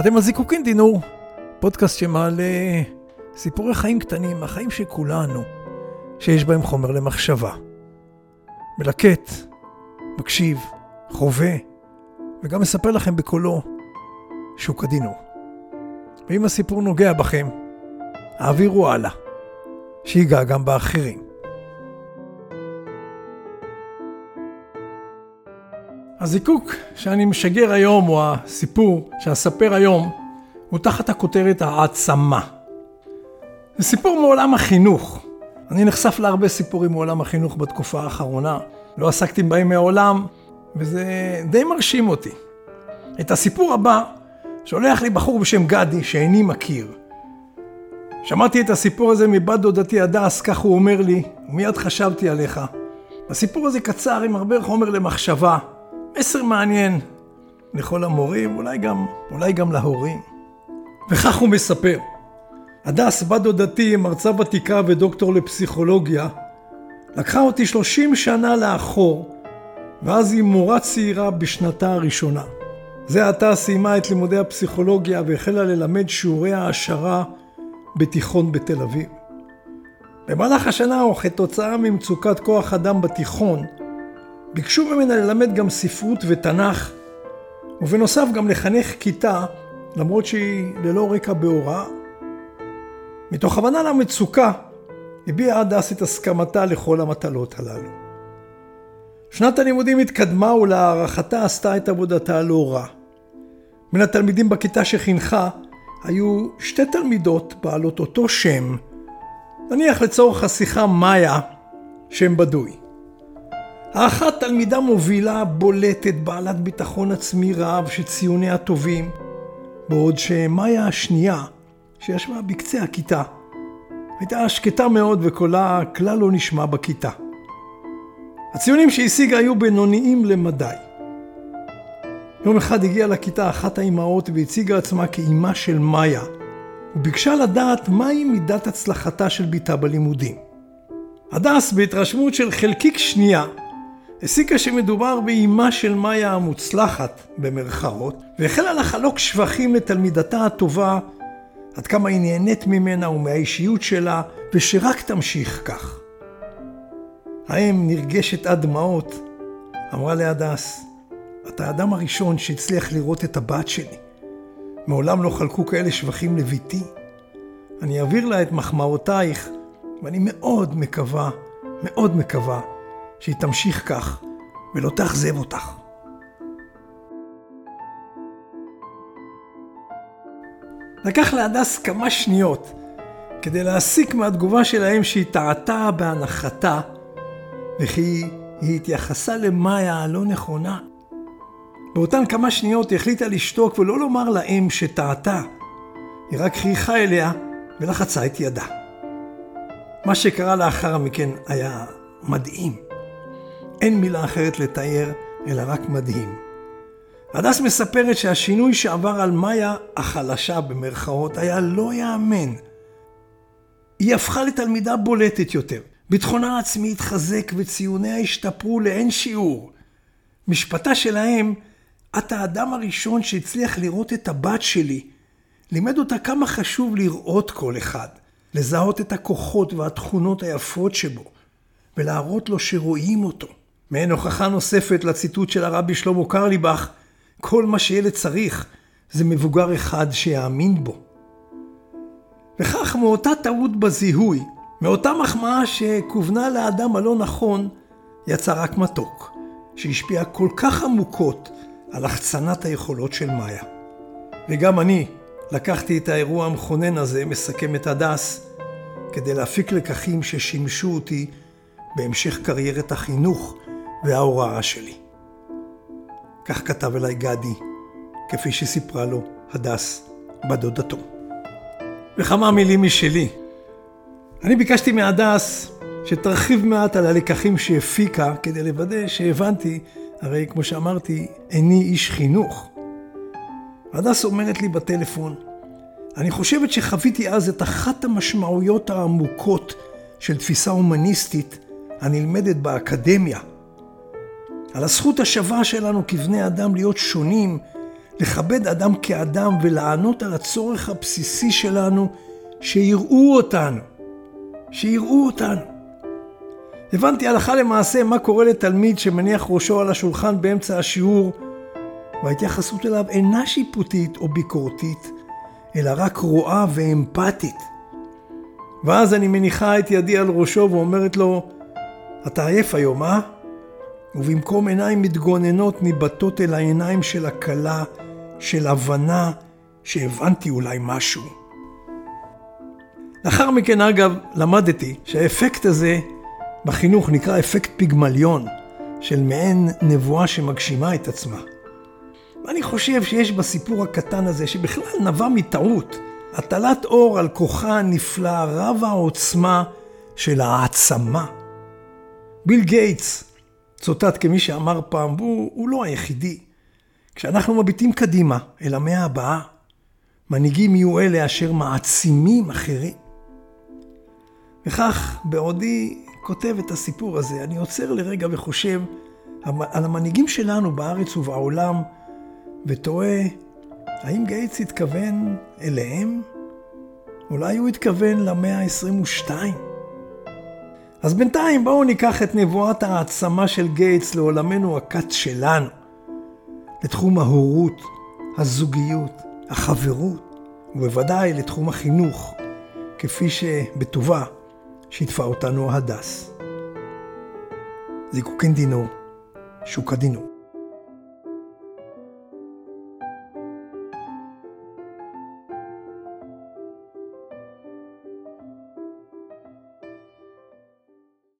אתם על זיקוקין דינור, פודקאסט שמעלה סיפורי חיים קטנים, החיים של כולנו, שיש בהם חומר למחשבה. מלקט, מקשיב, חווה, וגם מספר לכם בקולו שוק הדינור. ואם הסיפור נוגע בכם, העבירו הלאה, שיגע גם באחרים. הזיקוק שאני משגר היום, או הסיפור שאספר היום, הוא תחת הכותרת העצמה. זה סיפור מעולם החינוך. אני נחשף להרבה סיפורים מעולם החינוך בתקופה האחרונה. לא עסקתי בהם מעולם, וזה די מרשים אותי. את הסיפור הבא שולח לי בחור בשם גדי, שאיני מכיר. שמעתי את הסיפור הזה מבת דודתי הדס, כך הוא אומר לי, ומיד חשבתי עליך. הסיפור הזה קצר עם הרבה חומר למחשבה, מסר מעניין לכל המורים, אולי גם, אולי גם להורים. וכך הוא מספר. הדס, בת דודתי, מרצה ותיקה ודוקטור לפסיכולוגיה, לקחה אותי 30 שנה לאחור, ואז היא מורה צעירה בשנתה הראשונה. זה עתה סיימה את לימודי הפסיכולוגיה והחלה ללמד שיעורי העשרה בתיכון בתל אביב. במהלך השנה, וכתוצאה ממצוקת כוח אדם בתיכון, ביקשו ממנה ללמד גם ספרות ותנ"ך, ובנוסף גם לחנך כיתה, למרות שהיא ללא רקע בהוראה. מתוך הבנה למצוקה, הביעה הדס את הסכמתה לכל המטלות הללו. שנת הלימודים התקדמה ולהערכתה עשתה את עבודתה לא רע. מן התלמידים בכיתה שחינכה היו שתי תלמידות בעלות אותו שם, נניח לצורך השיחה מאיה, שם בדוי. האחת תלמידה מובילה, בולטת, בעלת ביטחון עצמי רב שציוניה טובים, בעוד שמאיה השנייה, שישבה בקצה הכיתה, הייתה שקטה מאוד וקולה כלל לא נשמע בכיתה. הציונים שהשיגה היו בינוניים למדי. יום אחד הגיעה לכיתה אחת האימהות והציגה עצמה כאימה של מאיה, וביקשה לדעת מהי מידת הצלחתה של בתה בלימודים. הדס, בהתרשמות של חלקיק שנייה, הסיקה שמדובר באימה של מאיה המוצלחת, במרכאות, והחלה לחלוק שבחים לתלמידתה הטובה, עד כמה היא נהנית ממנה ומהאישיות שלה, ושרק תמשיך כך. האם נרגשת עד דמעות, אמרה להדס, אתה האדם הראשון שהצליח לראות את הבת שלי. מעולם לא חלקו כאלה שבחים לביתי. אני אעביר לה את מחמאותייך, ואני מאוד מקווה, מאוד מקווה, שהיא תמשיך כך ולא תאכזב אותך. לקח להדס כמה שניות כדי להסיק מהתגובה שלהם שהיא טעתה בהנחתה וכי היא התייחסה למאיה הלא נכונה. באותן כמה שניות היא החליטה לשתוק ולא לומר לאם שטעתה. היא רק חייכה אליה ולחצה את ידה. מה שקרה לאחר מכן היה מדהים. אין מילה אחרת לתאר, אלא רק מדהים. הדס מספרת שהשינוי שעבר על מאיה החלשה במרכאות היה לא ייאמן. היא הפכה לתלמידה בולטת יותר. ביטחונה העצמי התחזק וציוניה השתפרו לאין שיעור. משפטה שלהם, את האדם הראשון שהצליח לראות את הבת שלי, לימד אותה כמה חשוב לראות כל אחד, לזהות את הכוחות והתכונות היפות שבו, ולהראות לו שרואים אותו. מעין הוכחה נוספת לציטוט של הרבי שלמה קרליבך, כל מה שילד צריך זה מבוגר אחד שיאמין בו. וכך מאותה טעות בזיהוי, מאותה מחמאה שכוונה לאדם הלא נכון, יצא רק מתוק, שהשפיע כל כך עמוקות על החצנת היכולות של מאיה. וגם אני לקחתי את האירוע המכונן הזה, מסכם את הדס, כדי להפיק לקחים ששימשו אותי בהמשך קריירת החינוך וההוראה שלי. כך כתב אליי גדי, כפי שסיפרה לו הדס בדודתו. וכמה מילים משלי. אני ביקשתי מהדס שתרחיב מעט על הלקחים שהפיקה כדי לוודא שהבנתי, הרי כמו שאמרתי, איני איש חינוך. הדס אומרת לי בטלפון, אני חושבת שחוויתי אז את אחת המשמעויות העמוקות של תפיסה הומניסטית הנלמדת באקדמיה. על הזכות השווה שלנו כבני אדם להיות שונים, לכבד אדם כאדם ולענות על הצורך הבסיסי שלנו שיראו אותנו. שיראו אותנו. הבנתי הלכה למעשה מה קורה לתלמיד שמניח ראשו על השולחן באמצע השיעור וההתייחסות אליו אינה שיפוטית או ביקורתית, אלא רק רואה ואמפתית. ואז אני מניחה את ידי על ראשו ואומרת לו, אתה עייף היום, אה? ובמקום עיניים מתגוננות ניבטות אל העיניים של הכלה, של הבנה שהבנתי אולי משהו. לאחר מכן, אגב, למדתי שהאפקט הזה בחינוך נקרא אפקט פיגמליון, של מעין נבואה שמגשימה את עצמה. ואני חושב שיש בסיפור הקטן הזה, שבכלל נבע מטעות, הטלת אור על כוחה הנפלא, רב העוצמה של העצמה. ביל גייטס צוטט כמי שאמר פעם, והוא לא היחידי, כשאנחנו מביטים קדימה אל המאה הבאה, מנהיגים יהיו אלה אשר מעצימים אחרים. וכך, בעודי כותב את הסיפור הזה, אני עוצר לרגע וחושב על המנהיגים שלנו בארץ ובעולם, ותוהה, האם גייטס התכוון אליהם? אולי הוא התכוון למאה ה-22? אז בינתיים בואו ניקח את נבואת העצמה של גייטס לעולמנו הקט שלנו, לתחום ההורות, הזוגיות, החברות, ובוודאי לתחום החינוך, כפי שבטובה שיתפה אותנו הדס. זיקוקין דינו, שוק הדינו.